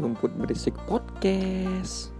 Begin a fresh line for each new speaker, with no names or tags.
Rumput Berisik Podcast.